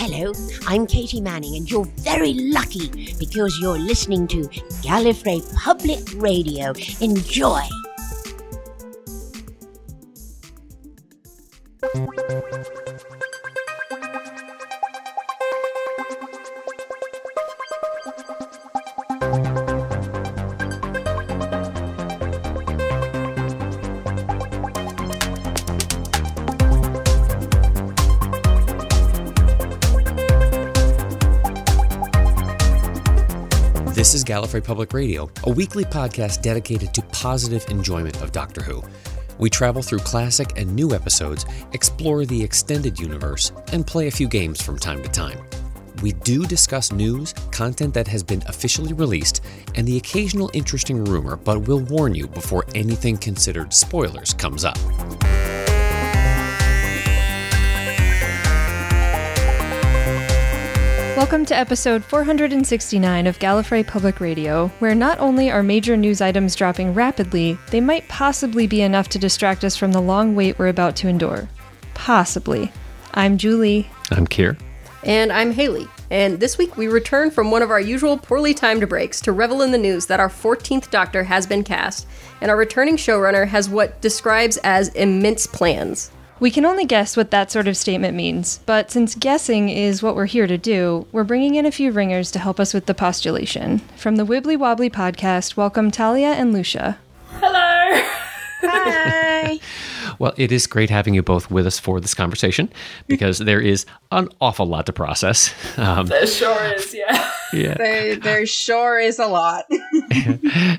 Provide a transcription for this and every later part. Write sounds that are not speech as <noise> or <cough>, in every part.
Hello, I'm Katie Manning, and you're very lucky because you're listening to Gallifrey Public Radio. Enjoy! Gallifrey Public Radio, a weekly podcast dedicated to positive enjoyment of Doctor Who. We travel through classic and new episodes, explore the extended universe, and play a few games from time to time. We do discuss news, content that has been officially released, and the occasional interesting rumor, but we'll warn you before anything considered spoilers comes up. Welcome to episode 469 of Gallifrey Public Radio, where not only are major news items dropping rapidly, they might possibly be enough to distract us from the long wait we're about to endure. Possibly. I'm Julie. I'm Kier. And I'm Haley. And this week we return from one of our usual poorly timed breaks to revel in the news that our 14th Doctor has been cast, and our returning showrunner has what describes as immense plans. We can only guess what that sort of statement means, but since guessing is what we're here to do, we're bringing in a few ringers to help us with the postulation. From the Wibbly Wobbly podcast, welcome Talia and Lucia. Hello. Hi. <laughs> Well, it is great having you both with us for this conversation because there is an awful lot to process. Um, <laughs> There sure is, yeah. Yeah. There, there sure is a lot. <laughs>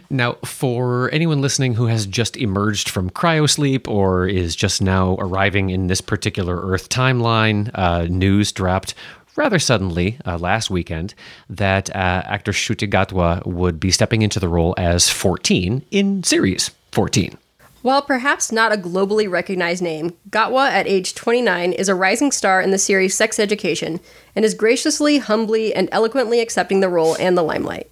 Now, for anyone listening who has just emerged from cryosleep or is just now arriving in this particular Earth timeline, uh, news dropped rather suddenly uh, last weekend that uh, actor Ncuti Gatwa would be stepping into the role as 14 in series 14. While perhaps not a globally recognized name, Gatwa at age 29 is a rising star in the series Sex Education and is graciously, humbly, and eloquently accepting the role and the limelight.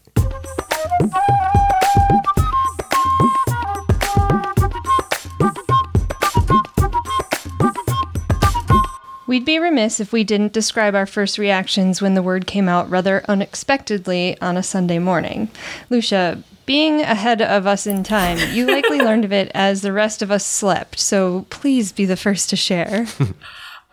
We'd be remiss if we didn't describe our first reactions when the word came out rather unexpectedly on a Sunday morning. Lucia, being ahead of us in time, you likely <laughs> learned of it as the rest of us slept, so please be the first to share. <laughs>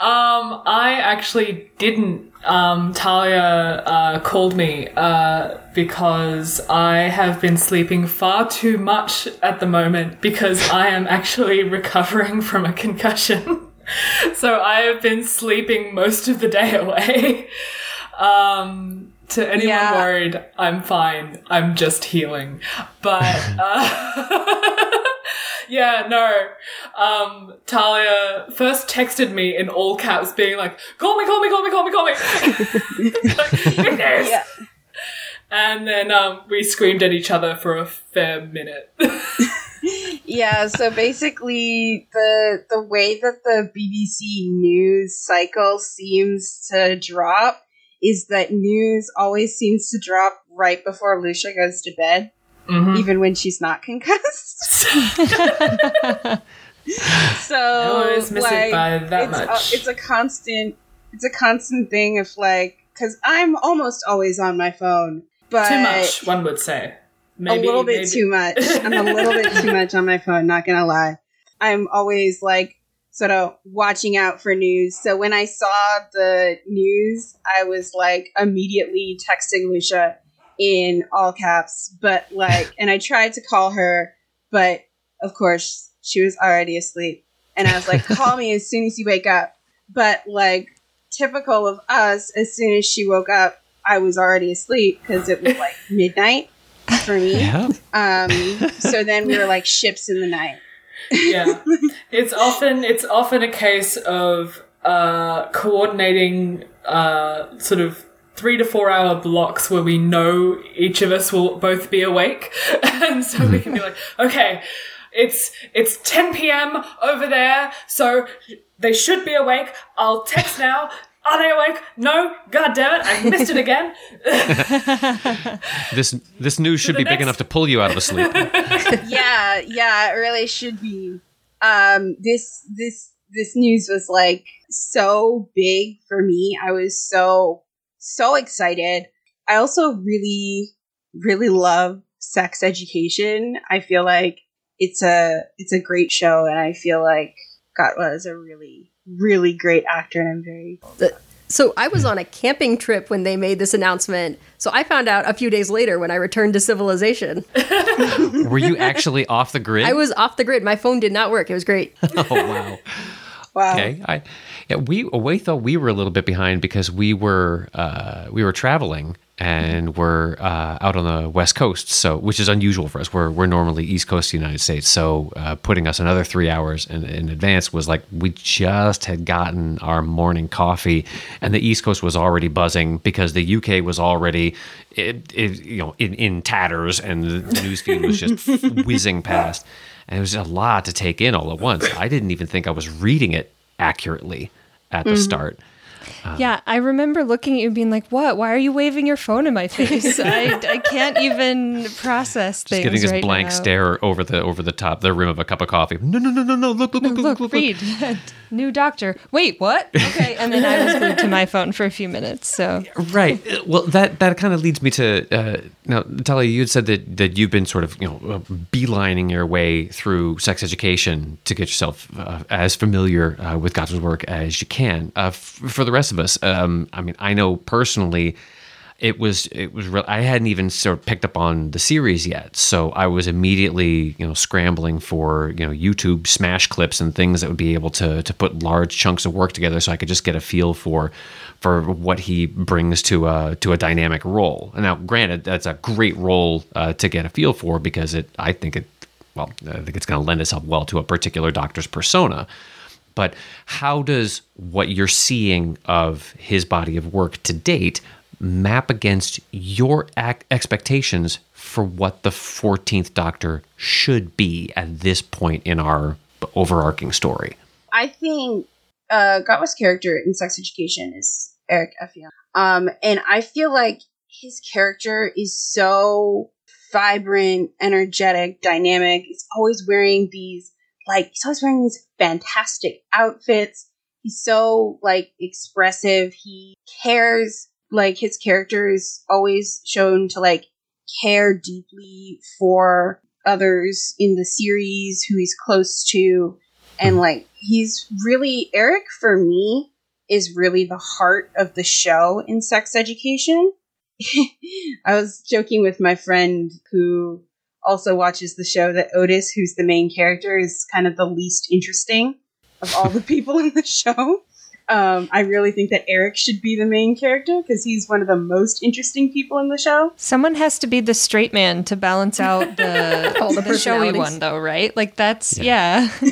Um, I actually didn't. Um, Talia uh, called me uh, because I have been sleeping far too much at the moment because I am actually <laughs> recovering from a concussion. So I have been sleeping most of the day away. um, to anyone Yeah. worried, I'm fine. I'm just healing. But <laughs> uh, <laughs> yeah, no. Um, Talia first texted me in all caps, being like, "Call me, call me, call me, call me, call me." <laughs> Like. Yeah. And then um, we screamed at each other for a fair minute. Yeah, so basically the the way that the BBC news cycle seems to drop is that news always seems to drop right before Lucia goes to bed, Mhm. even when she's not concussed. <laughs> so I always it like, by that it's much. A, it's a constant it's a constant thing of like because I'm almost always on my phone, but Too much, one would say. Maybe a little bit maybe- too much. I'm a little bit too much on my phone, not gonna lie. I'm always like sort of watching out for news. So when I saw the news, I was like immediately texting Lucia in all caps, but like, and I tried to call her, but of course she was already asleep. And I was like, call me as soon as you wake up. But like, typical of us, as soon as she woke up, I was already asleep because it was like midnight for me. Yeah. Um, <laughs> so then we were like ships in the night. yeah <laughs> it's often it's often a case of uh coordinating uh sort of three to four hour blocks where we know each of us will both be awake <laughs> and so we can be like okay it's it's 10 p.m over there so they should be awake i'll text now are they awake no god damn it i missed it again This this news should the be big enough to pull you out of a sleep. <laughs> yeah, yeah, it really should be. Um, this this this news was like so big for me. I was so so excited. I also really really love sex education. I feel like it's a it's a great show and I feel like Gatwa is a really really great actor and I'm very So I was on a camping trip when they made this announcement. So I found out a few days later when I returned to civilization. <laughs> Were you actually off the grid? I was off the grid. My phone did not work. It was great. <laughs> oh wow. wow. Okay. I yeah, we we thought we were a little bit behind because we were uh, we were traveling and we're uh, out on the west coast, so which is unusual for us. We're we're normally east coast of the United States, so uh, putting us another three hours in, in advance was like we just had gotten our morning coffee, and the east coast was already buzzing because the UK was already it, it, you know in, in tatters, and the, news feed was just <laughs> whizzing past, and it was a lot to take in all at once. I didn't even think I was reading it accurately at the Mm-hmm. start. Yeah, I remember looking at you and being like, "What? Why are you waving your phone in my face? <laughs> I, I can't even process Just things getting this right blank now." stare over the over the top, the rim of a cup of coffee. No, no, no, no, no! Look, look, look, Look, look, look, read. <laughs> New doctor. Wait, what? Okay, and then I was glued to my phone for a few minutes. So Right. Uh, Well, that that kind of leads me to uh, now, Natalia. You had said that that you've been sort of you know uh, beelining your way through sex education to get yourself uh, as familiar uh, with Gatwa's work as you can. Uh, f- for the rest of us, um, I mean, I know personally. It was it was real. I hadn't even sort of picked up on the series yet, so I was immediately you know scrambling for you know YouTube smash clips and things that would be able to to put large chunks of work together, so I could just get a feel for for what he brings to a to a dynamic role. And now, granted, that's a great role uh, to get a feel for because it I think it well I think it's going to lend itself well to a particular doctor's persona. But how does what you're seeing of his body of work to date map against your ac- expectations for what the 14th Doctor should be at this point in our overarching story? I think uh, character in Sex Education is Eric Effiong. Um, and I feel like his character is so vibrant, energetic, dynamic. He's always wearing these, like, he's always wearing these fantastic outfits. He's so, like, expressive. He cares, like, his character is always shown to, like, care deeply for others in the series who he's close to and like he's really Eric for me is really the heart of the show in sex education. <laughs> I was joking with my friend who also watches the show that Otis, who's the main character, is kind of the least interesting of all the <laughs> people in the show. Um, I really think that Eric should be the main character because he's one of the most interesting people in the show. someone has to be the straight man to balance out the <laughs> All the the showy one, though, right? Like that's yeah. <laughs>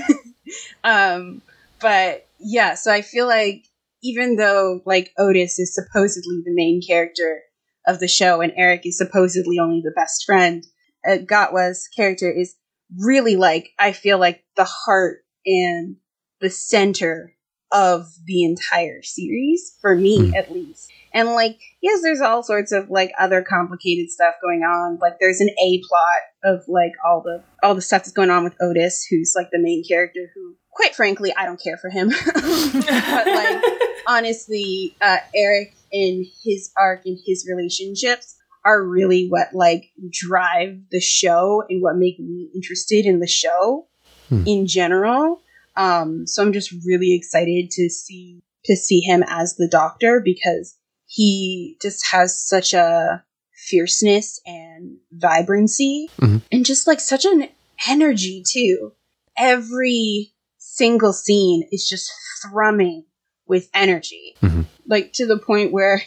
Um, but yeah, so I feel like even though like Otis is supposedly the main character of the show and Eric is supposedly only the best friend, uh, Gatwa's character is really like I feel like the heart and the center of the entire series for me Mm. at least. And like yes, there's all sorts of like other complicated stuff going on. Like there's an A plot of like all the all the stuff that's going on with Otis, who's like the main character who quite frankly I don't care for him. <laughs> but like <laughs> honestly, uh Eric and his arc and his relationships are really what like drive the show and what make me interested in the show Hmm. in general. Um so I'm just really excited to see to see him as the doctor because he just has such a fierceness and vibrancy Mhm. and just like such an energy too. Every single scene is just thrumming with energy. Mhm. Like to the point where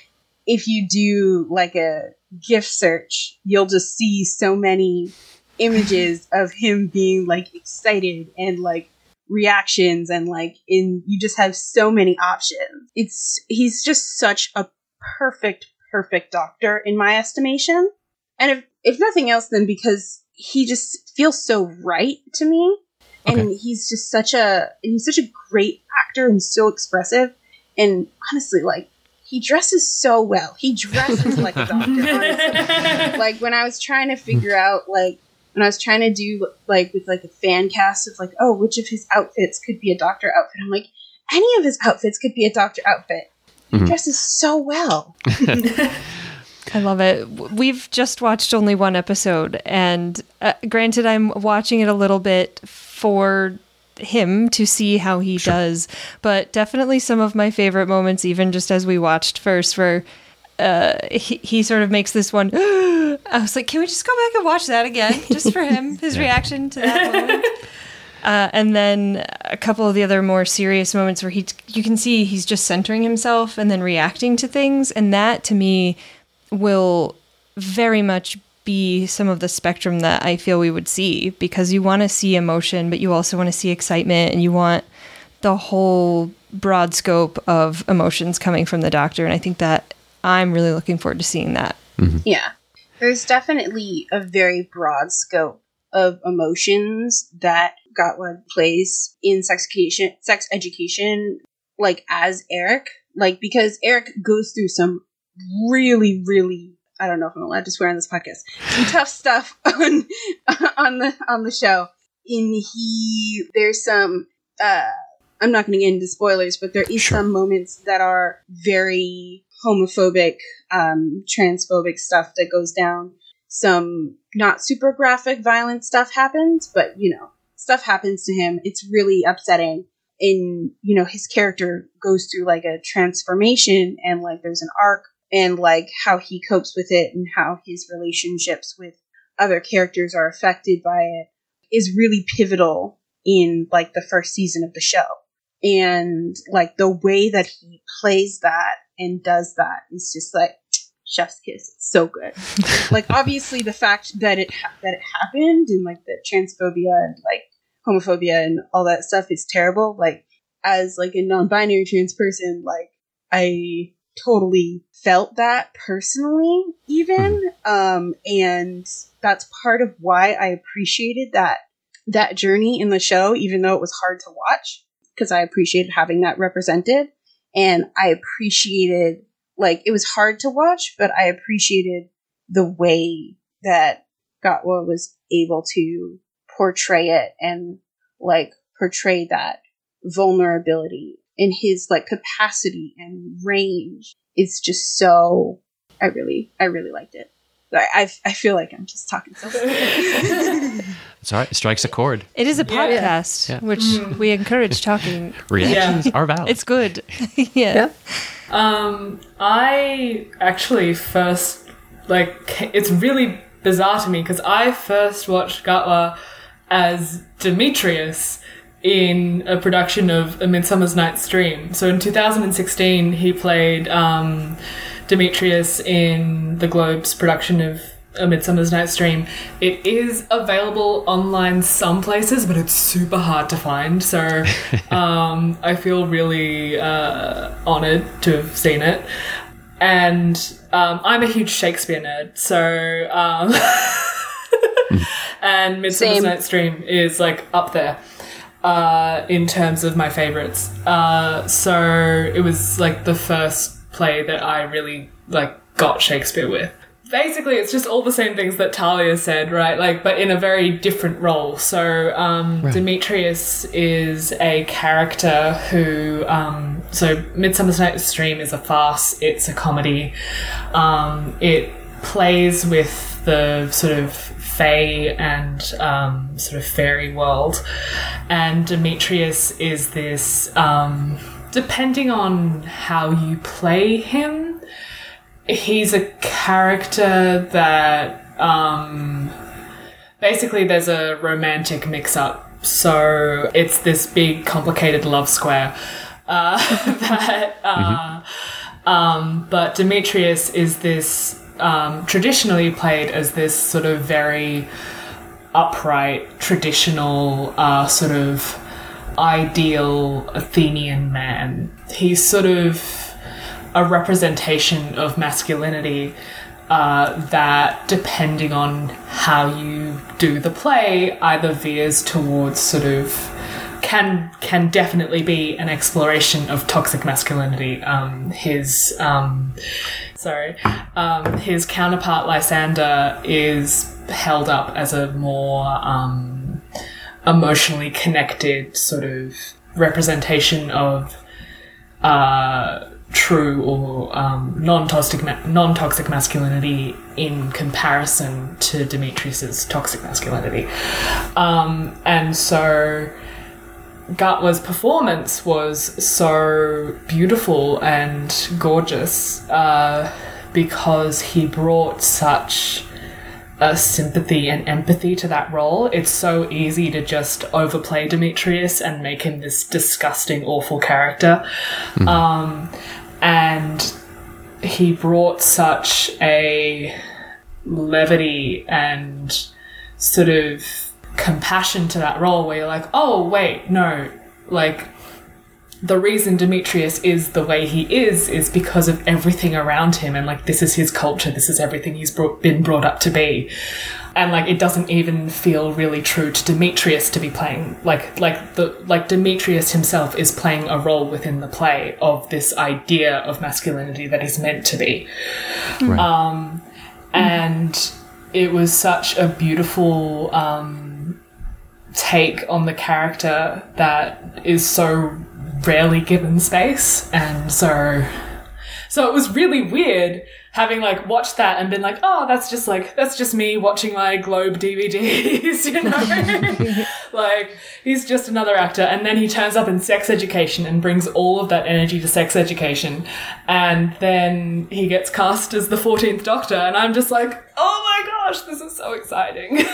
if you do like a gift search, you'll just see so many images <laughs> of him being like excited and like reactions and like in you just have so many options. It's he's just such a perfect perfect doctor in my estimation. And if if nothing else then because he just feels so right to me and Okay. he's just such a he's such a great actor and so expressive and honestly like he dresses so well. He dresses <laughs> like a doctor. like when I was trying to figure out like when I was trying to do like with like a fan cast of like oh which of his outfits could be a doctor outfit I'm like any of his outfits could be a doctor outfit. He dresses so well. <laughs> I love it. We've just watched only one episode, and uh, granted, I'm watching it a little bit for him to see how he does, but definitely some of my favorite moments, even just as we watched first, where uh, he, he sort of makes this one. <gasps> I was like, can we just go back and watch that again, just for him, <laughs> his reaction to that moment? <laughs> Uh, and then a couple of the other more serious moments where he, you can see he's just centering himself and then reacting to things, and that to me will very much be some of the spectrum that I feel we would see because you want to see emotion, but you also want to see excitement and you want the whole broad scope of emotions coming from the doctor. And I think that I'm really looking forward to seeing that. Mm-hmm. Yeah. There's definitely a very broad scope of emotions that Gatwa plays in sex education, sex education, like as Eric, like because Eric goes through some really, really, I don't know if I'm allowed to swear on this podcast, some tough stuff <laughs> on on the on the show. In he, there's some, uh, I'm not going to get into spoilers, but there is Sure. some moments that are very homophobic, um, transphobic stuff that goes down. Some not super graphic, violent stuff happens, but you know, stuff happens to him. It's really upsetting. And you know, his character goes through like a transformation, and like there's an arc, and like how he copes with it, and how his relationships with other characters are affected by it is really pivotal in like the first season of the show. And like the way that he plays that and does that is just like chef's kiss. It's so good. <laughs> Like obviously the fact that it ha- that it happened and like the transphobia and like homophobia and all that stuff is terrible. Like as like a non-binary trans person like i totally felt that personally even um and that's part of why i appreciated that that journey in the show even though it was hard to watch because I appreciated having that represented. And I appreciated, like, it was hard to watch, but I appreciated the way that Gatwa was able to portray it and, like, portray that vulnerability in his, like, capacity and range is just so, I really, I really liked it. I, I, I feel like I'm just talking so <laughs> <laughs> It's all right. It strikes a chord. It is a podcast, Yeah. which we encourage talking. <laughs> Reactions are valid. It's good. yeah. Yeah. Um, I actually first like it's really bizarre to me because I first watched Gatwa as Demetrius in a production of A Midsummer's Night's Dream. So in 2016, he played um, Demetrius in the Globe's production of A Midsummer's Night's Dream. It is available online some places, but it's super hard to find. So <laughs> um, I feel really uh, honored to have seen it. And um, I'm a huge Shakespeare nerd, so um, <laughs> and Midsummer's Same. Night's Dream is like up there uh, in terms of my favorites. Uh, so it was like the first play that I really like got Shakespeare with. Basically, it's just all the same things that Talia said, right? Like, but in a very different role. So, um, Demetrius is a character who, um, so Midsummer's Night's Dream is a farce. It's a comedy. Um, it plays with the sort of fae and um, sort of fairy world. And Demetrius is this, um, depending on how you play him, he's a character that um, basically there's a romantic mix up. So it's this big, complicated love square. Uh, <laughs> that, uh, um, but Demetrius is this um, traditionally played as this sort of very upright, traditional, uh, sort of ideal Athenian man. He's sort of a representation of masculinity uh, that, depending on how you do the play, either veers towards sort of can can definitely be an exploration of toxic masculinity. Um, his um, sorry, um, his counterpart Lysander is held up as a more um, emotionally connected sort of representation of uh, true or um, non-toxic ma- non-toxic masculinity in comparison to Demetrius's toxic masculinity, um, and so. Gatwa's performance was so beautiful and gorgeous uh, because he brought such a sympathy and empathy to that role. It's so easy to just overplay Demetrius and make him this disgusting, awful character. Um, and he brought such a levity and sort of compassion to that role where you're like, oh, wait, no, like, the reason Demetrius is the way he is is because of everything around him, and like this is his culture, this is everything he's brought, been brought up to be, and like it doesn't even feel really true to Demetrius to be playing like like the like Demetrius himself is playing a role within the play of this idea of masculinity that he's meant to be, um, and it was such a beautiful. Um, take on the character that is so rarely given space and so so it was really weird having like watched that and been like oh that's just like that's just me watching my globe dvds <laughs> you know? <laughs> Like he's just another actor. And then he turns up in sex education and brings all of that energy to sex education. And then he gets cast as the 14th doctor. And i'm just like oh my gosh this is so exciting. <laughs>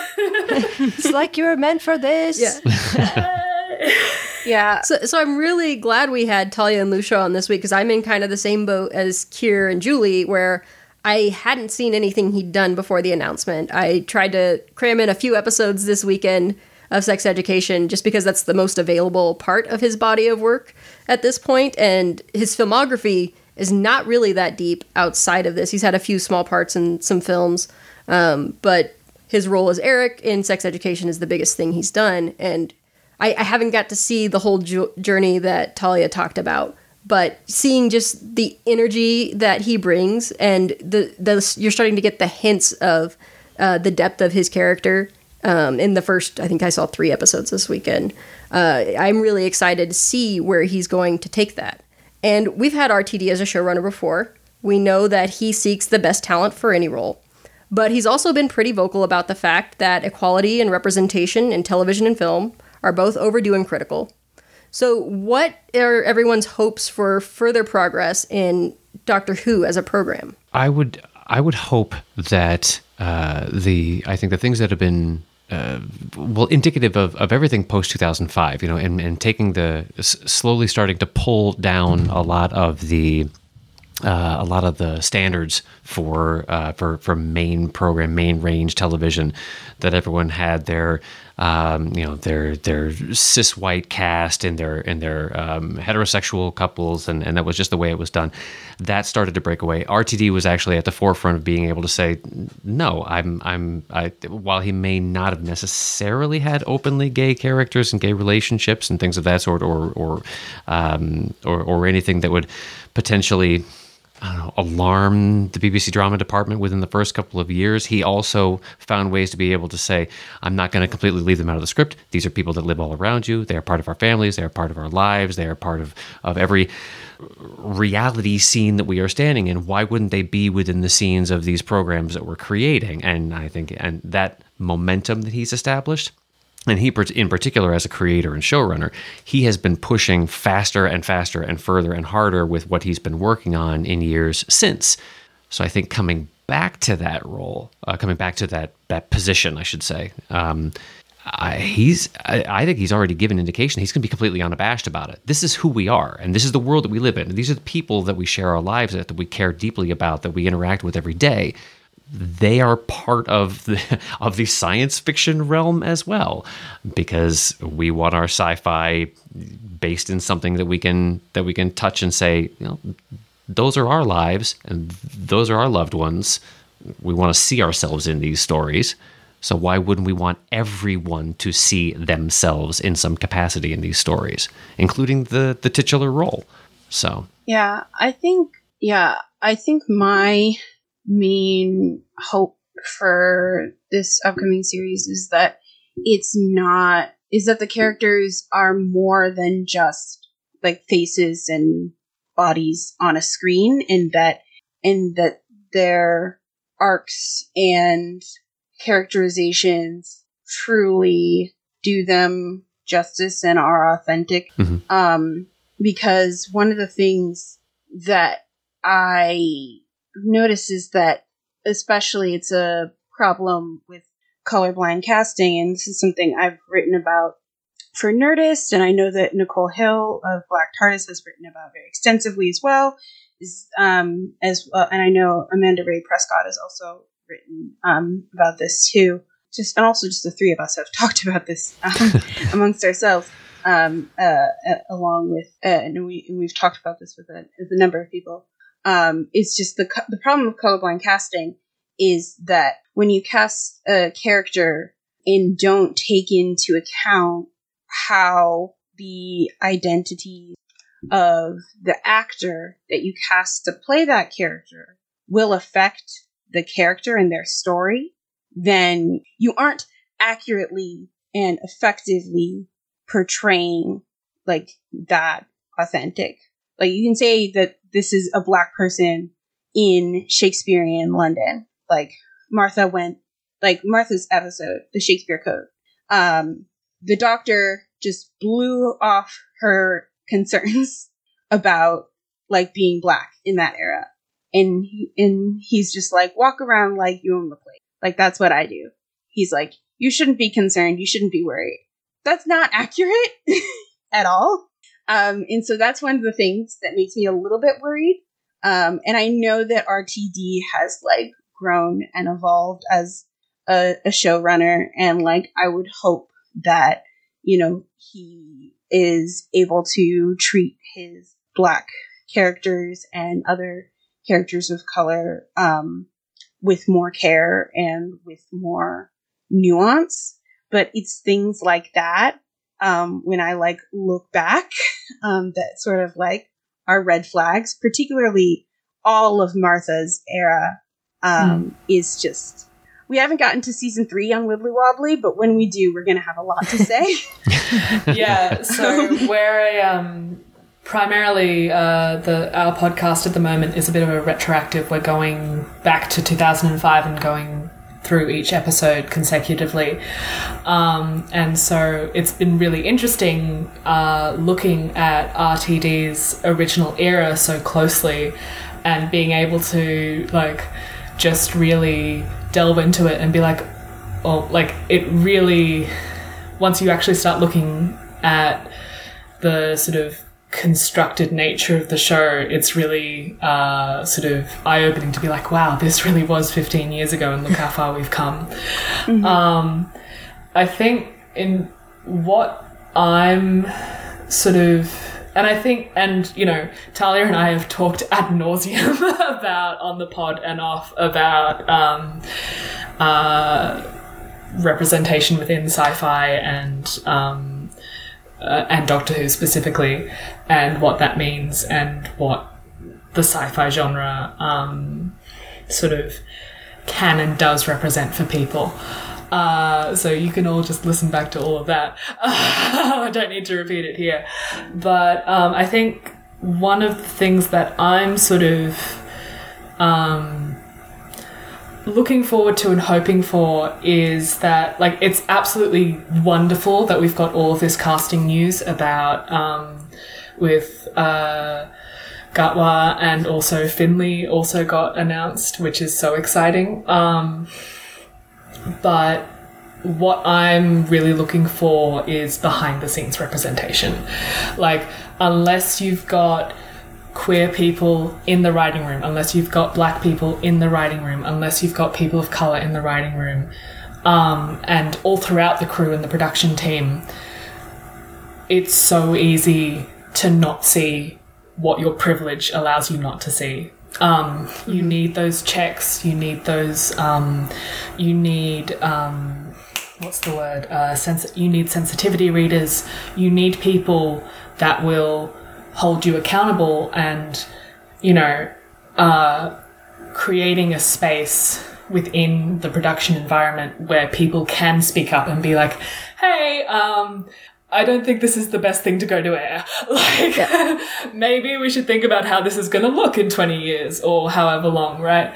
It's like you were meant for this. Yeah. Yeah. So, so I'm really glad we had Talia and Lucia on this week because I'm in kind of the same boat as Kier and Julie, where I hadn't seen anything he'd done before the announcement. I tried to cram in a few episodes this weekend of sex education just because that's the most available part of his body of work at this point, and his filmography is not really that deep outside of this. He's had a few small parts in some films, um, but his role as Eric in sex education is the biggest thing he's done, and I, I haven't got to see the whole ju- journey that Talia talked about, but seeing just the energy that he brings and the the you're starting to get the hints of uh, the depth of his character um, in the first. I think I saw three episodes this weekend. Uh, I'm really excited to see where he's going to take that. And we've had RTD as a showrunner before. We know that he seeks the best talent for any role. But he's also been pretty vocal about the fact that equality and representation in television and film are both overdue and critical. So, what are everyone's hopes for further progress in Doctor Who as a program? I would I would hope that uh, the I think the things that have been uh, well indicative of, of everything post 2005 you know and, and taking the s- slowly starting to pull down a lot of the uh, a lot of the standards for uh, for for main program, main range television, that everyone had their um, you know their their cis white cast and their and their um, heterosexual couples, and, and that was just the way it was done. That started to break away. RTD was actually at the forefront of being able to say, no, I'm I'm I, while he may not have necessarily had openly gay characters and gay relationships and things of that sort, or or um, or, or anything that would potentially know, alarm the BBC drama department within the first couple of years. He also found ways to be able to say, I'm not going to completely leave them out of the script. These are people that live all around you. They are part of our families. They are part of our lives. They are part of, of every reality scene that we are standing in. Why wouldn't they be within the scenes of these programs that we're creating? And I think, and that momentum that he's established and he in particular as a creator and showrunner he has been pushing faster and faster and further and harder with what he's been working on in years since. So i think coming back to that role uh, coming back to that that position i should say um, I, he's I, I think he's already given indication he's going to be completely unabashed about it. This is who we are and this is the world that we live in and these are the people that we share our lives with that we care deeply about that we interact with every day they are part of the <laughs> of the science fiction realm as well because we want our sci-fi based in something that we can that we can touch and say you know those are our lives and those are our loved ones. We want to see ourselves in these stories. So why wouldn't we want everyone to see themselves in some capacity in these stories including the the titular role? So Yeah, I think, yeah, I think my main hope for this upcoming series is that it's not is that the characters are more than just like faces and bodies on a screen and that and that their arcs and characterizations truly do them justice and are authentic Mhm. um because one of the things that i notice is that especially it's a problem with colorblind casting and this is something i've written about for Nerdist, and I know that Nicole Hill of Black TARDIS has written about very extensively as well. Is um, as well, and I know Amanda-Rae Prescott has also written um, about this too. Just and also just the three of us have <laughs> talked about this um, <laughs> amongst ourselves, um, uh, uh, along with uh, and we we've talked about this with a, with a number of people. Um, it's just the the problem with colorblind casting is that when you cast a character and don't take into account how the identity of the actor that you cast to play that character will affect the character and their story, then you aren't accurately and effectively portraying like that authentic. Like you can say that this is a black person in Shakespearean London. Like Martha went like Martha's episode, the Shakespeare Code. Um, the doctor just blew off her concerns <laughs> about like being black in that era. And he, and he's just like walk around like you own the place. Like that's what I do. He's like you shouldn't be concerned, you shouldn't be worried. That's not accurate <laughs> at all. Um, and so that's one of the things that makes me a little bit worried. Um, and I know that RTD has like grown and evolved as a, a showrunner, and like I would hope that you know he is able to treat his black characters and other characters of color um, with more care and with more nuance. But it's things like that um, when I like look back um, that sort of like are red flags, particularly all of Martha's era um, is just. We haven't gotten to season three on Wibbly Wobbly, but when we do, we're going to have a lot to <laughs> say. <laughs> yeah, so we're a um, primarily uh, the our podcast at the moment is a bit of a retroactive. We're going back to 2005 and going through each episode consecutively, um, and so it's been really interesting uh, looking at RTD's original era so closely and being able to like just really delve into it and be like, oh, like it really once you actually start looking at the sort of constructed nature of the show, it's really uh, sort of eye opening to be like, wow, this really was 15 years ago, and look how far we've come. Um, I think in what I'm sort of. And I think, and you know, Talia and I have talked ad nauseum <laughs> about on the pod and off about um, uh, representation within sci-fi and um, uh, and Doctor Who specifically, and what that means, and what the sci-fi genre um, sort of can and does represent for people. Uh, so you can all just listen back to all of that. <laughs> I don't need to repeat it here, but um, I think one of the things that I'm sort of um, looking forward to and hoping for is that like it's absolutely wonderful that we've got all of this casting news about um, with uh, Gatwa and also Finney also got announced, which is so exciting. Um, but what I'm really looking for is behind the scenes representation. Like, unless you've got queer people in the writing room, unless you've got black people in the writing room, unless you've got people of color in the writing room, um, and all throughout the crew and the production team, it's so easy to not see what your privilege allows you not to see. Um, you need those checks. You need those. Um, you need um, what's the word? Uh, sens- you need sensitivity readers. You need people that will hold you accountable and you know uh, creating a space within the production environment where people can speak up and be like, "Hey, um, I don't think this is the best thing to go to air. <laughs> Like, yeah. <laughs> maybe we should think about how this is going to look in 20 years or however long, right?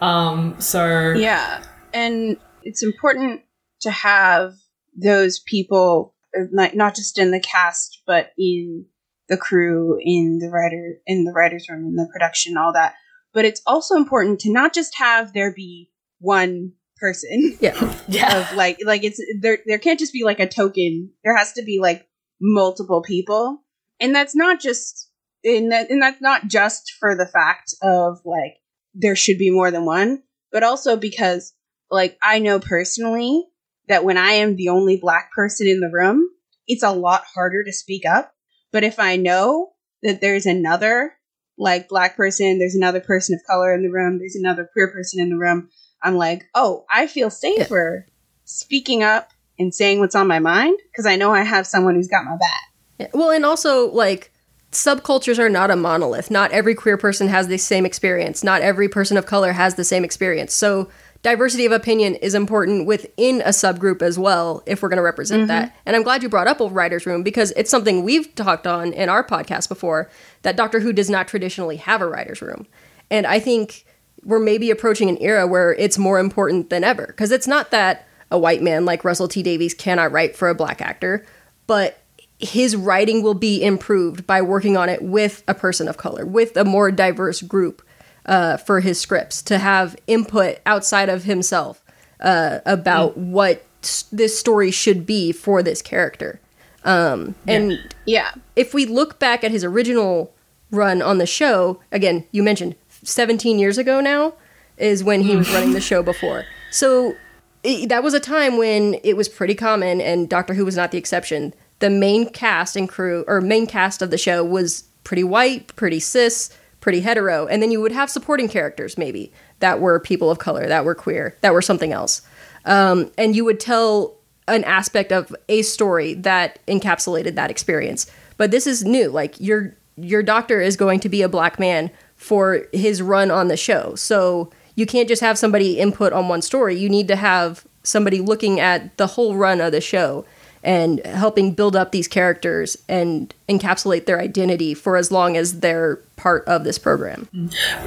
Um, so. Yeah. And it's important to have those people, not just in the cast, but in the crew, in the writer, in the writer's room, in the production, all that. But it's also important to not just have there be one person. Yeah. <laughs> Yeah. Of like like it's there there can't just be like a token. There has to be like multiple people. And that's not just and that and that's not just for the fact of like there should be more than one, but also because like I know personally that when I am the only black person in the room, it's a lot harder to speak up. But if I know that there's another like black person, there's another person of color in the room, there's another queer person in the room, I'm like, oh, I feel safer yeah. speaking up and saying what's on my mind because I know I have someone who's got my back. Yeah. Well, and also like subcultures are not a monolith. Not every queer person has the same experience. Not every person of color has the same experience. So diversity of opinion is important within a subgroup as well if we're going to represent mm-hmm. that. And I'm glad you brought up a writer's room because it's something we've talked on in our podcast before that Doctor Who does not traditionally have a writer's room. And I think we're maybe approaching an era where it's more important than ever because it's not that a white man like Russell T Davies cannot write for a black actor, but his writing will be improved by working on it with a person of color, with a more diverse group uh, for his scripts to have input outside of himself uh, about mm. what this story should be for this character. Um, and yeah. yeah, if we look back at his original run on the show, again, you mentioned 17 years ago now is when he was running the show before. So it, that was a time when it was pretty common, and Doctor Who was not the exception. The main cast and crew, or main cast of the show, was pretty white, pretty cis, pretty hetero, and then you would have supporting characters maybe that were people of color, that were queer, that were something else, um, and you would tell an aspect of a story that encapsulated that experience. But this is new. Like your your doctor is going to be a black man for his run on the show. So you can't just have somebody input on one story. You need to have somebody looking at the whole run of the show and helping build up these characters and encapsulate their identity for as long as they're part of this program.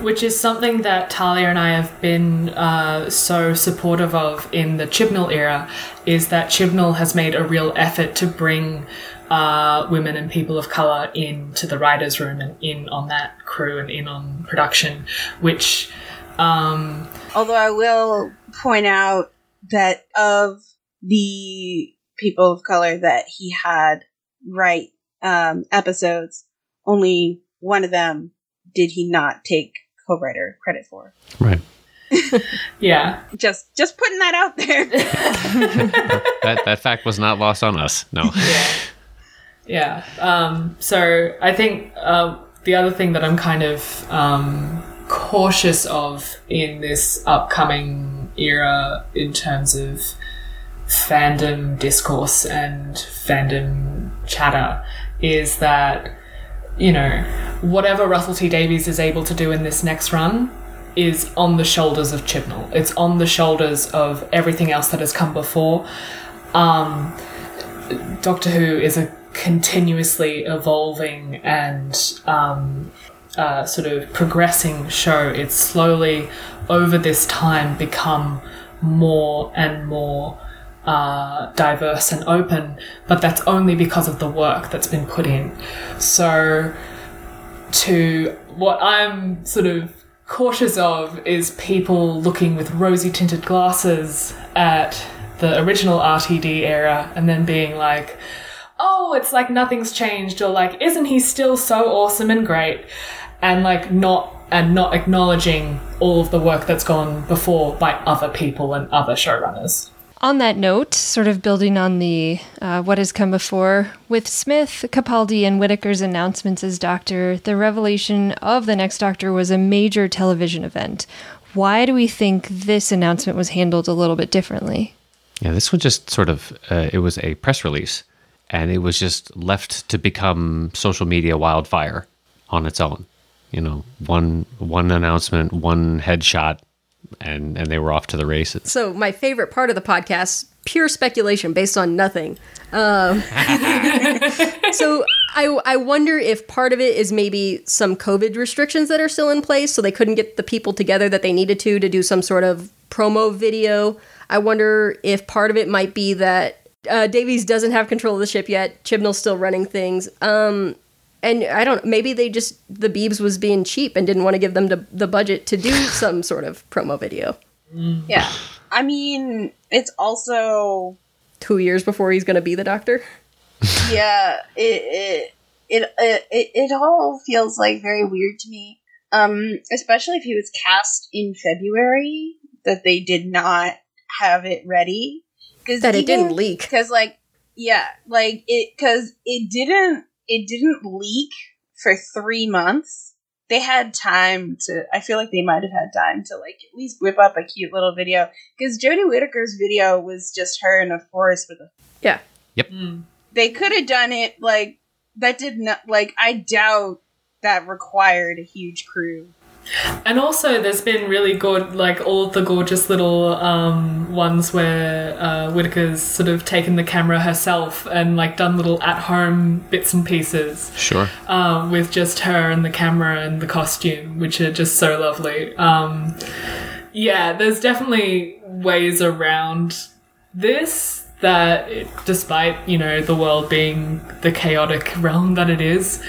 Which is something that Talia and I have been uh, so supportive of in the Chibnall era, is that Chibnall has made a real effort to bring uh, women and people of color into the writers' room and in on that crew and in on production, which. Um, Although I will point out that of the people of color that he had write um, episodes, only one of them did he not take co-writer credit for. Right. <laughs> yeah. Just just putting that out there. <laughs> that that fact was not lost on us. No. Yeah. Yeah. Um, so I think uh, the other thing that I'm kind of um, cautious of in this upcoming era in terms of fandom discourse and fandom chatter is that, you know, whatever Russell T Davies is able to do in this next run is on the shoulders of Chibnall. It's on the shoulders of everything else that has come before. Um, Doctor Who is a continuously evolving and um, uh, sort of progressing show. It's slowly over this time become more and more uh, diverse and open, but that's only because of the work that's been put in. So, to what I'm sort of cautious of is people looking with rosy tinted glasses at the original RTD era and then being like, oh, it's like nothing's changed, or like, isn't he still so awesome and great? And like, not and not acknowledging all of the work that's gone before by other people and other showrunners. On that note, sort of building on the uh, what has come before, with Smith, Capaldi, and Whittaker's announcements as Doctor, the revelation of the next Doctor was a major television event. Why do we think this announcement was handled a little bit differently? Yeah, this one just sort of uh, it was a press release and it was just left to become social media wildfire on its own. You know, one one announcement, one headshot, and and they were off to the races. So my favorite part of the podcast, pure speculation based on nothing. Um, <laughs> so I I wonder if part of it is maybe some COVID restrictions that are still in place, so they couldn't get the people together that they needed to to do some sort of promo video. I wonder if part of it might be that uh, Davies doesn't have control of the ship yet. Chibnall's still running things. Um, and I don't. Maybe they just the Beebs was being cheap and didn't want to give them the, the budget to do <laughs> some sort of promo video. Yeah. I mean, it's also Two years before he's going to be the Doctor. <laughs> yeah, it it, it it it it all feels like very weird to me. Um, especially if he was cast in February, that they did not have it ready because That it didn't leak. Because like, yeah, like it because it didn't it didn't leak for three months. They had time to. I feel like they might have had time to like at least whip up a cute little video because Jodie Whittaker's video was just her in a forest with a Yeah. Mm. they could have done it like that did not like i doubt that required a huge crew And also, there's been really good, like all of the gorgeous little um, ones where uh, Whittaker's sort of taken the camera herself and like done little at-home bits and pieces Sure. um, with just her and the camera and the costume, which are just so lovely. Um, yeah, there's definitely ways around this that, it, despite you know the world being the chaotic <laughs> realm that it is,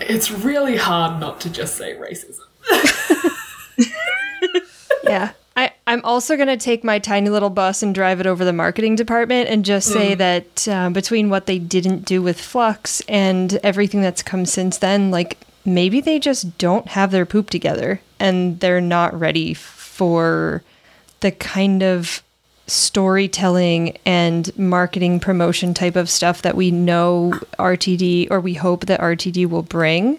it's really hard not to just say racism. <laughs> yeah. I, I'm also going to take my tiny little bus and drive it over the marketing department and just say that um, between what they didn't do with Flux and everything that's come since then, like maybe they just don't have their poop together and they're not ready for the kind of storytelling and marketing promotion type of stuff that we know RTD or we hope that RTD will bring.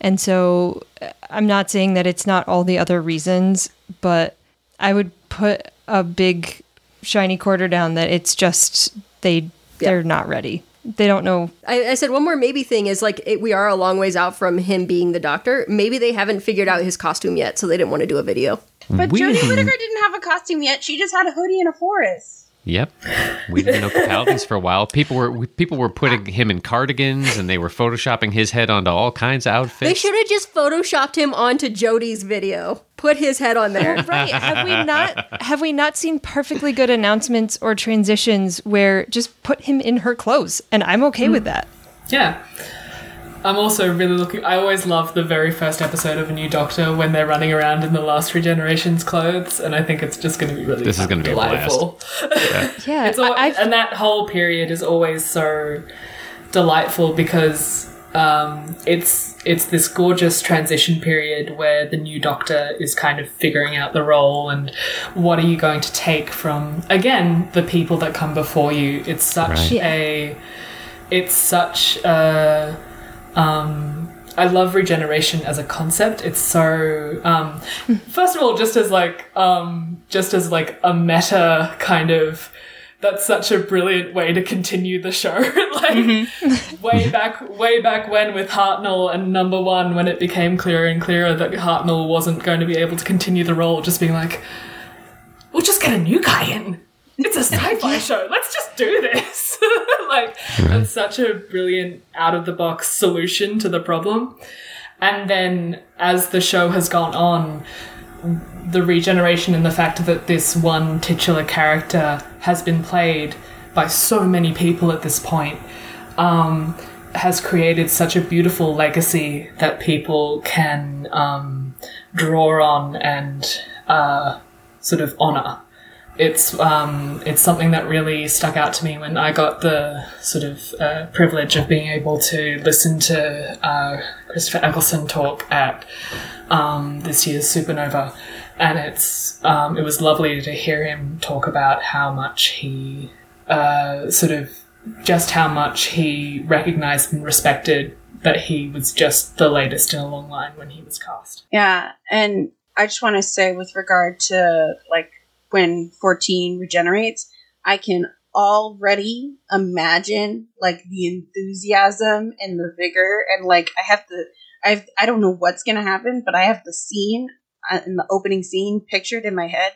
And so I'm not saying that it's not all the other reasons, but I would put a big shiny quarter down that it's just they they're not ready. They don't know. I, I said one more maybe thing is like it, we are a long ways out from him being the Doctor. Maybe they haven't figured out his costume yet, so they didn't want to do a video. But We jodie whittaker didn't have a costume yet she just had a hoodie in a forest Yep, we didn't know fatalities for a while. People were people were putting him in cardigans, and they were photoshopping his head onto all kinds of outfits. They should have just photoshopped him onto Jodie's video. Put his head on there. <laughs> Right. Have we not have we not seen perfectly good announcements or transitions where just put him in her clothes and I'm okay with hmm. that. Yeah. I'm also really looking. I always love the very first episode of a new Doctor when they're running around in the last Regenerations clothes, and I think it's just going to be really. This is gonna be delightful. Yeah. <laughs> It's al- and that whole period is always so delightful because um, it's it's this gorgeous transition period where the new Doctor is kind of figuring out the role and what are you going to take from again the people that come before you. It's such Right. A it's such a um, I love regeneration as a concept. It's so um, first of all, just as like um, just as like a meta kind of. That's such a brilliant way to continue the show. <laughs> like way back, way back when with Hartnell and Number One, when it became clearer and clearer that Hartnell wasn't going to be able to continue the role, just being like, "We'll just get a new guy in. It's a <laughs> sci-fi show. Let's just do this." <laughs> like that's such a brilliant out of the box solution to the problem. And then as the show has gone on, the regeneration and the fact that this one titular character has been played by so many people at this point um, has created such a beautiful legacy that people can um, draw on and uh, sort of honor. It's um, it's something that really stuck out to me when I got the sort of uh, privilege of being able to listen to uh, Christopher Eccleston talk at um, this year's Supernova, and it's um, it was lovely to hear him talk about how much he uh, sort of just how much he recognized and respected that he was just the latest in a long line when he was cast. yeah and i just want to say with regard to like when 14 regenerates i can already imagine like the enthusiasm and the vigor and like i have to i've i don't know what's gonna happen but i have the scene uh, in the opening scene pictured in my head.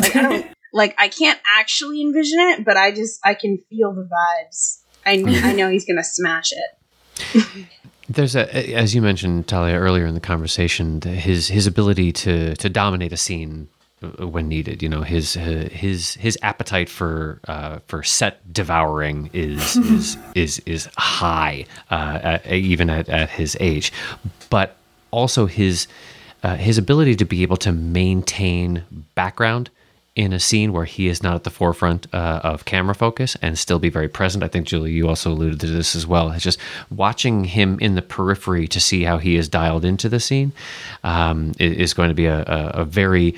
Like I don't <laughs> like I can't actually envision it, but I just I can feel the vibes. I I know he's gonna smash it. There's a, as you mentioned, Talia, earlier in the conversation, the- his his ability to to dominate a scene when needed. You know, his uh, his his appetite for uh, for set devouring is <laughs> is is is high, uh, at, even at, at his age, but also his uh, his ability to be able to maintain background in a scene where he is not at the forefront uh, of camera focus and still be very present. I think Julie, you also alluded to this as well. It's just watching him in the periphery to see how he is dialed into the scene um, is going to be a, a, a very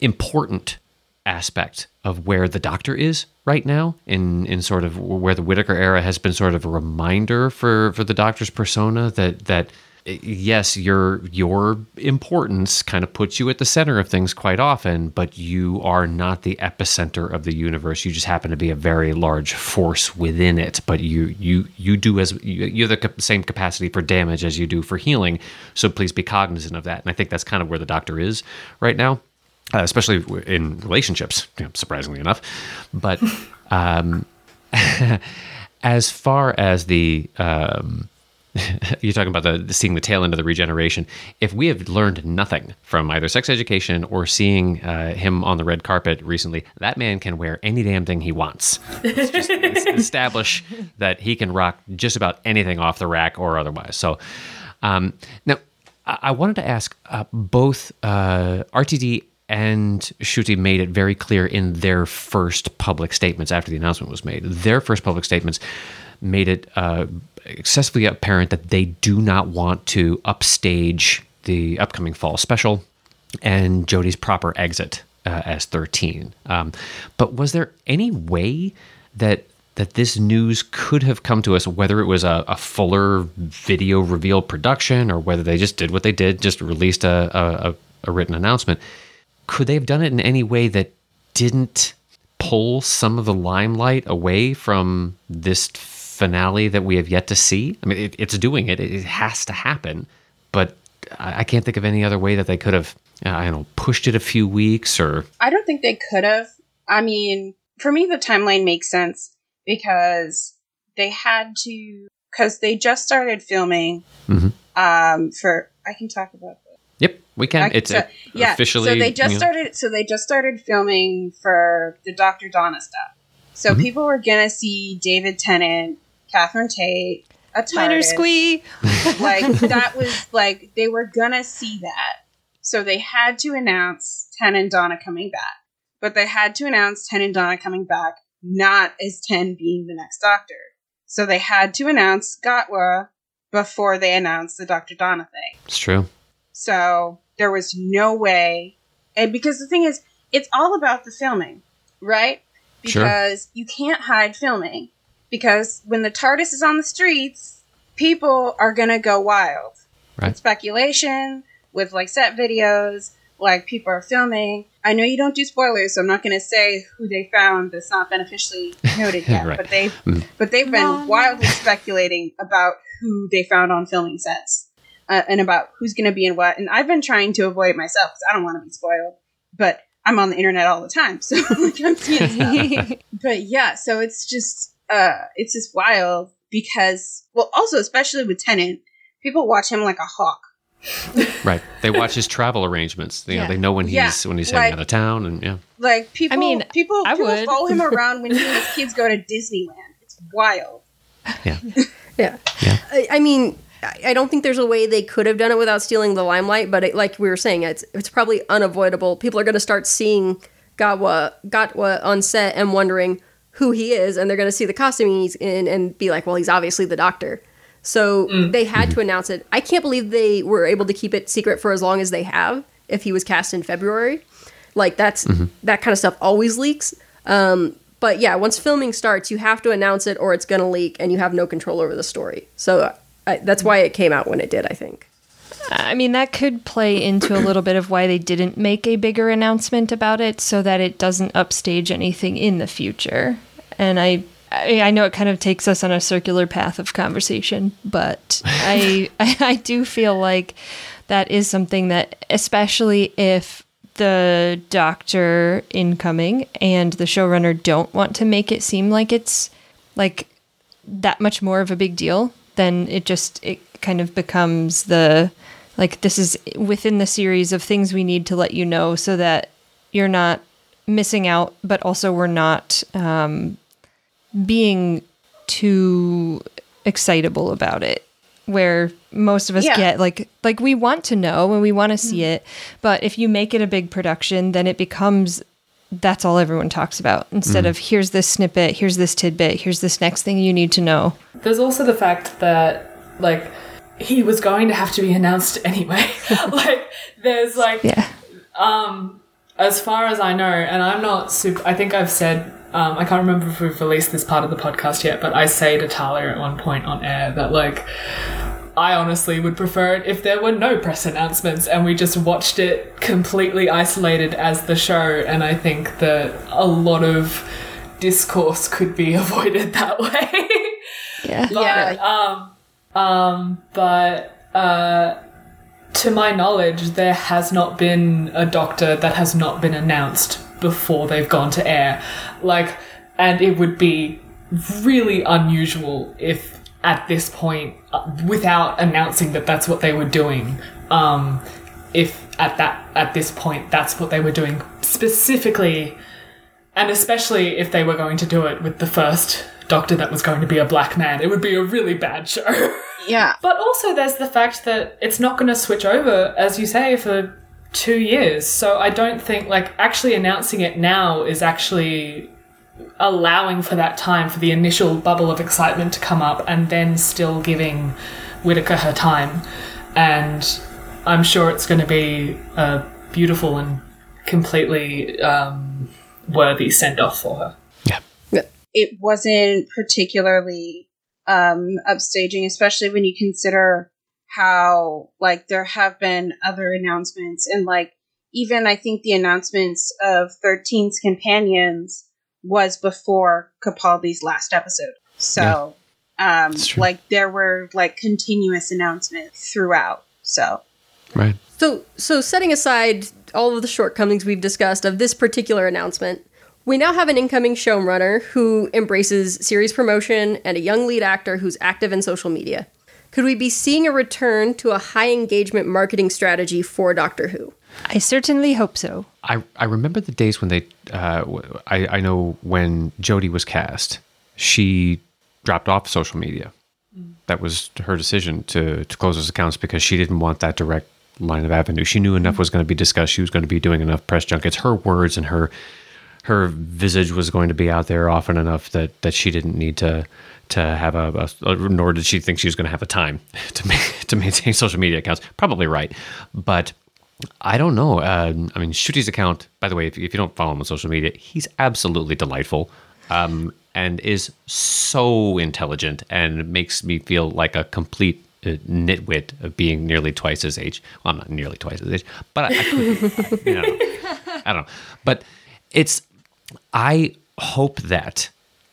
important aspect of where the Doctor is right now in in sort of where the Whittaker era has been sort of a reminder for for the Doctor's persona that that yes your your importance kind of puts you at the center of things quite often but you are not the epicenter of the universe. You just happen to be a very large force within it but you you you do as you have the same capacity for damage as you do for healing. So please be cognizant of that. And i think that's kind of where the doctor is right now uh, especially in relationships, you know, surprisingly enough. But um, <laughs> as far as the um, <laughs> you're talking about the seeing the tail end of the regeneration. If we have learned nothing from either sex education or seeing uh, him on the red carpet recently, that man can wear any damn thing he wants. Let's just <laughs> establish that he can rock just about anything off the rack or otherwise. So um, now, I I wanted to ask uh, both uh, RTD and Ncuti made it very clear in their first public statements after the announcement was made. Their first public statements made it uh, excessively apparent that they do not want to upstage the upcoming fall special and Jodie's proper exit uh, as 13. Um, but was there any way that that this news could have come to us, whether it was a, a fuller video reveal production or whether they just did what they did, just released a, a- a written announcement? Could they have done it in any way that didn't pull some of the limelight away from this finale that we have yet to see? I mean, it, it's doing it; it has to happen. But I I can't think of any other way that they could have, uh, I don't know, pushed it a few weeks or. I don't think they could have. I mean, for me, the timeline makes sense because they had to, because they just started filming. Mhm. Um, for I can talk about we can. I- it's so- yeah. officially. So they just you know- started. So they just started filming for the Doctor Donna stuff. So Mhm. people were gonna see David Tennant, Catherine Tate, a Minor squee. <laughs> like that was like they were gonna see that so they had to announce ten and donna coming back but they had to announce ten and donna coming back not as 10 being the next doctor so they had to announce gatwa before they announced the dr donna thing It's true. so there was no way and because the thing is it's all about the filming right Sure. because you can't hide filming because when the tardis is on the streets people are gonna go wild Right. with speculation with like set videos like people are filming i know you don't do spoilers so i'm not gonna say who they found that's not been officially noted <laughs> yet Right. but they've Mm. but they've been wildly speculating about who they found on filming sets uh, and about who's going to be in what. And I've been trying to avoid it myself because I don't want to be spoiled. But I'm on the internet all the time, <laughs> so like, I'm <laughs> seeing stuff. <laughs> but yeah, so it's just uh, it's just wild because well, also especially with Tennant, people watch him like a hawk. Right. They watch his travel arrangements. You know, Yeah. they know when he's Yeah, when he's like- heading out of town, and yeah. Like people, I mean, people, I people would. follow him around when he and his kids go to Disneyland. It's wild. Yeah. Yeah. I, I mean, I don't think there's a way they could have done it without stealing the limelight, but it, like we were saying, it's it's probably unavoidable. People are going to start seeing Gatwa Gatwa on set and wondering who he is, and they're going to see the costume he's in and be like, "Well, he's obviously the Doctor." So they had to announce it. I can't believe they were able to keep it secret for as long as they have. If he was cast in February, like that's that kind of stuff always leaks. Um, but yeah, once filming starts, you have to announce it or it's going to leak and you have no control over the story. So I, that's why it came out when it did, I think. I mean, that could play into a little bit of why they didn't make a bigger announcement about it so that it doesn't upstage anything in the future. And I I, I know it kind of takes us on a circular path of conversation, but <laughs> I I do feel like that is something that, especially if the doctor incoming and the showrunner don't want to make it seem like it's like that much more of a big deal, then it just it kind of becomes the like this is within the series of things we need to let you know so that you're not missing out, but also we're not um, being too excitable about it. Where most of us Yeah. get like like we want to know and we want to see it, but if you make it a big production, then it becomes that's all everyone talks about instead of here's this snippet, here's this tidbit, here's this next thing you need to know. There's also the fact that, like, he was going to have to be announced anyway. <laughs> like, there's like, Yeah. um, as far as I know, and I'm not super, I think I've said, um, I can't remember if we've released this part of the podcast yet, but I say to Talia at one point on air that, like, I honestly would prefer it if there were no press announcements and we just watched it completely isolated as the show. And I think that a lot of discourse could be <laughs> avoided that way. Yeah. But, um, um, but uh, to my knowledge, there has not been a doctor that has not been announced before they've gone to air. Like, and it would be really unusual if at this point, uh, without announcing that that's what they were doing, um, if at that at this point that's what they were doing specifically and especially if they were going to do it with the first doctor that was going to be a black man, it would be a really bad show. <laughs> Yeah. but also, there's the fact that it's not going to switch over, as you say, for two years. So I don't think, like, actually announcing it now is actually allowing for that time for the initial bubble of excitement to come up and then still giving Whittaker her time. And I'm sure it's going to be a beautiful and completely um, worthy send off for her. Yeah. It wasn't particularly um upstaging, especially when you consider how like there have been other announcements and like even I think the announcements of 13's companions was before Capaldi's last episode. So um like there were like continuous announcements throughout. So Right. So, so setting aside all of the shortcomings we've discussed of this particular announcement, we now have an incoming showrunner who embraces series promotion and a young lead actor who's active in social media. Could we be seeing a return to a high engagement marketing strategy for Doctor Who? I certainly hope so. I, I remember the days when they, uh, I, I know when Jodie was cast, she dropped off social media. That was her decision to, to close those accounts because she didn't want that direct line of avenue. She knew enough was going to be discussed. She was going to be doing enough press junkets. Her words and her her visage was going to be out there often enough that that she didn't need to to have a, a nor did she think she was going <laughs> to have a time to make, to maintain social media accounts. Probably right, but I don't know. Um, I mean, Ncuti's account, by the way, if, if you don't follow him on social media, he's absolutely delightful um, and is so intelligent and makes me feel like a complete uh, nitwit of being nearly twice his age. Well, I'm not nearly twice his age, but I, I could, you know, I don't know. But it's, I hope that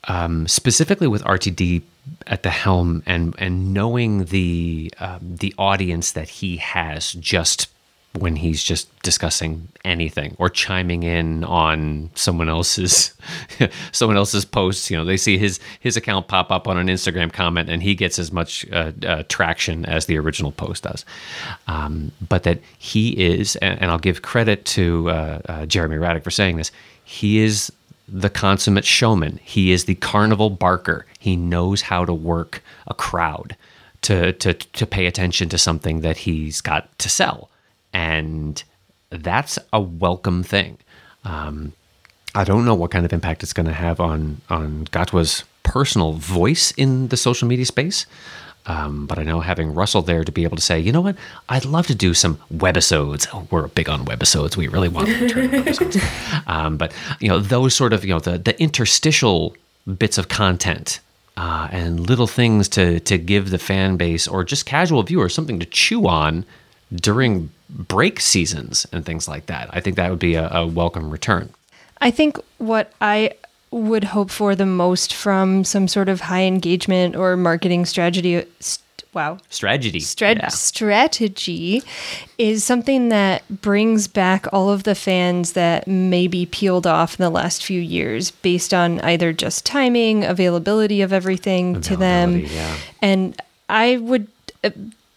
um, specifically with RTD at the helm and and knowing the um, the audience that he has just when he's just discussing anything or chiming in on someone else's <laughs> someone else's posts you know they see his his account pop up on an instagram comment and he gets as much uh, uh, traction as the original post does um, but that he is and, and i'll give credit to uh, uh, jeremy raddick for saying this he is the consummate showman. He is the carnival barker. He knows how to work a crowd to to to pay attention to something that he's got to sell, and that's a welcome thing. Um, I don't know what kind of impact it's going to have on on Gatwa's personal voice in the social media space. Um, but I know having Russell there to be able to say, you know what, I'd love to do some webisodes. Oh, we're big on webisodes. We really want to return to webisodes. <laughs> Um, but you know, those sort of you know the the interstitial bits of content uh, and little things to to give the fan base or just casual viewers something to chew on during break seasons and things like that. I think that would be a, a welcome return. I think what I would hope for the most from some sort of high engagement or marketing strategy st- wow Strategy. Strat- Yeah. strategy is something that brings back all of the fans that maybe peeled off in the last few years based on either just timing, availability of everything to them. Yeah. And I would, uh,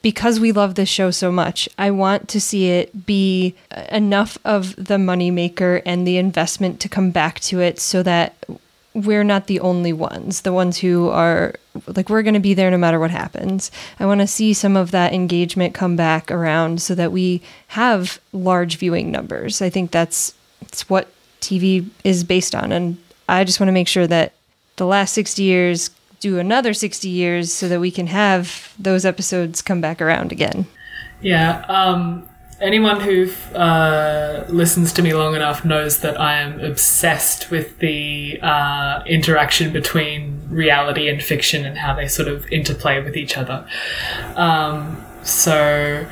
because we love this show so much, I want to see it be enough of the moneymaker and the investment to come back to it so that we're not the only ones, the ones who are like, we're going to be there no matter what happens. I want to see some of that engagement come back around so that we have large viewing numbers. I think that's, it's what TV is based on. And I just want to make sure that the last 60 years do another 60 years so that we can have those episodes come back around again. Yeah. Um, anyone who uh, listens to me long enough knows that I am obsessed with the uh, interaction between reality and fiction and how they sort of interplay with each other. Um, so.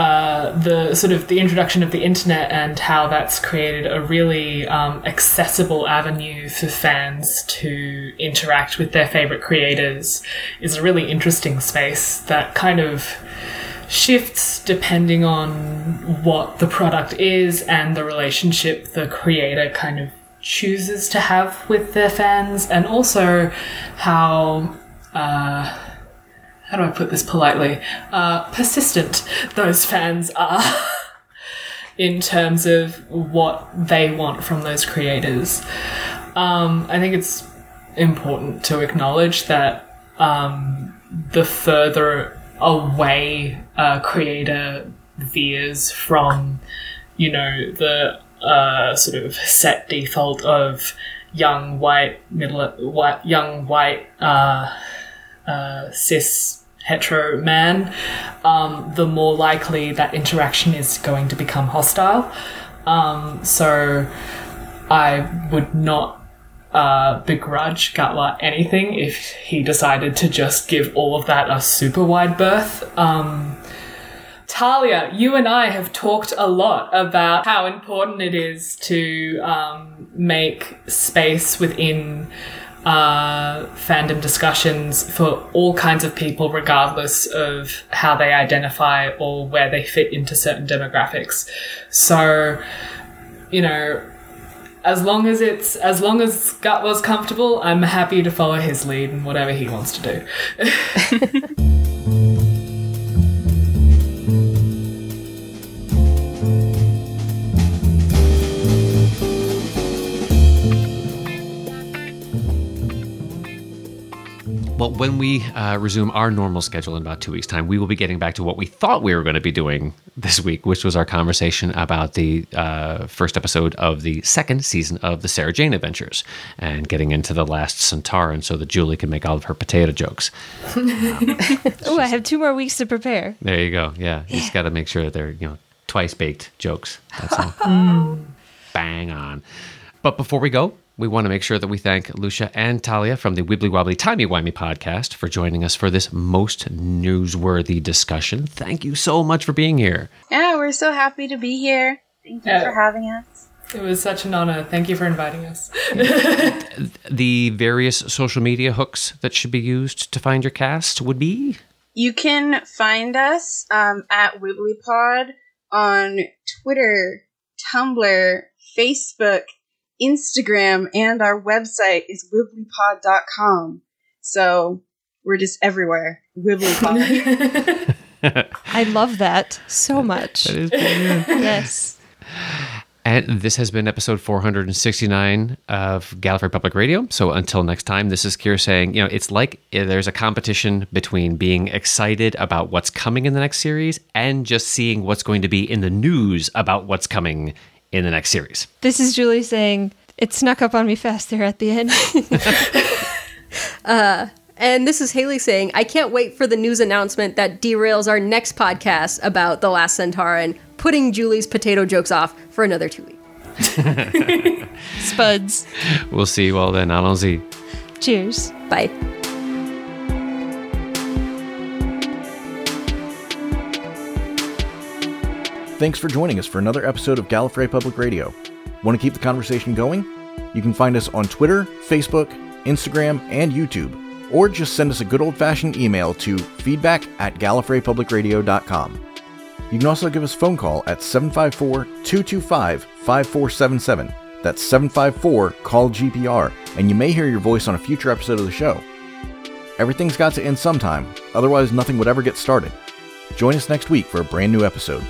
Uh, the sort of the introduction of the internet and how that's created a really um, accessible avenue for fans to interact with their favorite creators is a really interesting space that kind of shifts depending on what the product is and the relationship the creator kind of chooses to have with their fans, and also how. Uh, how do I put this politely? Uh, persistent those fans are <laughs> in terms of what they want from those creators. Um, I think it's important to acknowledge that um, the further away a creator veers from, you know, the uh, sort of set default of young white middle white young white uh, uh, cis hetero man, um, the more likely that interaction is going to become hostile. Um, so I would not uh, begrudge Gatwa anything if he decided to just give all of that a super wide berth. Um, Talia, you and I have talked a lot about how important it is to um, make space within uh, fandom discussions for all kinds of people, regardless of how they identify or where they fit into certain demographics. So, you know, as long as it's as long as Gatwa's comfortable, I'm happy to follow his lead and whatever he wants to do. <laughs> <laughs> Well, when we uh, resume our normal schedule in about two weeks' time, we will be getting back to what we thought we were going to be doing this week, which was our conversation about the uh, first episode of the second season of the Sarah Jane Adventures and getting into the last Sontaran so that Julie can make all of her potato jokes. <laughs> Oh, I have two more weeks to prepare. There you go. Yeah, you just got to make sure that they're you know twice baked jokes. That's all. <laughs> Bang on. But before we go, we want to make sure that we thank Lucia and Talia from the Wibbly Wobbly Timey Wimey podcast for joining us for this most newsworthy discussion. Thank you so much for being here. Yeah, we're so happy to be here. Thank you Yeah. for having us. it was such an honor. Thank you for inviting us. <laughs> The various social media hooks that should be used to find your cast would be You can find us um, at WibblyPod on Twitter, Tumblr, Facebook, Instagram, and our website is wibblypod.com. So we're just everywhere. WibblyPod. <laughs> <laughs> I love that so much. That is brilliant. yes. And this has been episode 469 of Gallifrey Public Radio. So until next time, this is Kier saying, you know, it's like uh, there's a competition between being excited about what's coming in the next series and just seeing what's going to be in the news about what's coming in the next series. This is Julie saying, it snuck up on me fast there at the end. <laughs> <laughs> Uh, and this is Haley saying, I can't wait for the news announcement that derails our next podcast about The Last Sontaran, putting Julie's potato jokes off for another two weeks. <laughs> Spuds. We'll see you all then. Allons-y. Cheers. Bye. Thanks for joining us for another episode of Gallifrey Public Radio. Want to keep the conversation going? You can find us on Twitter, Facebook, Instagram, and YouTube. or just send us a good old fashioned email to feedback at gallifreypublicradio.com. You can also give us a phone call at 754 225 5477. That's 754 Call GPR, and you may hear your voice on a future episode of the show. Everything's got to end sometime, otherwise, nothing would ever get started. Join us next week for a brand new episode.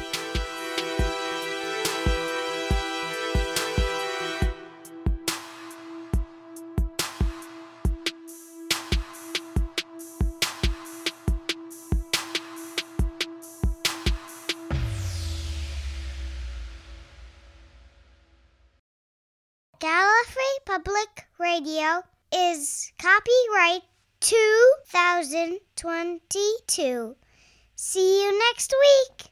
Is copyright 2022. See you next week.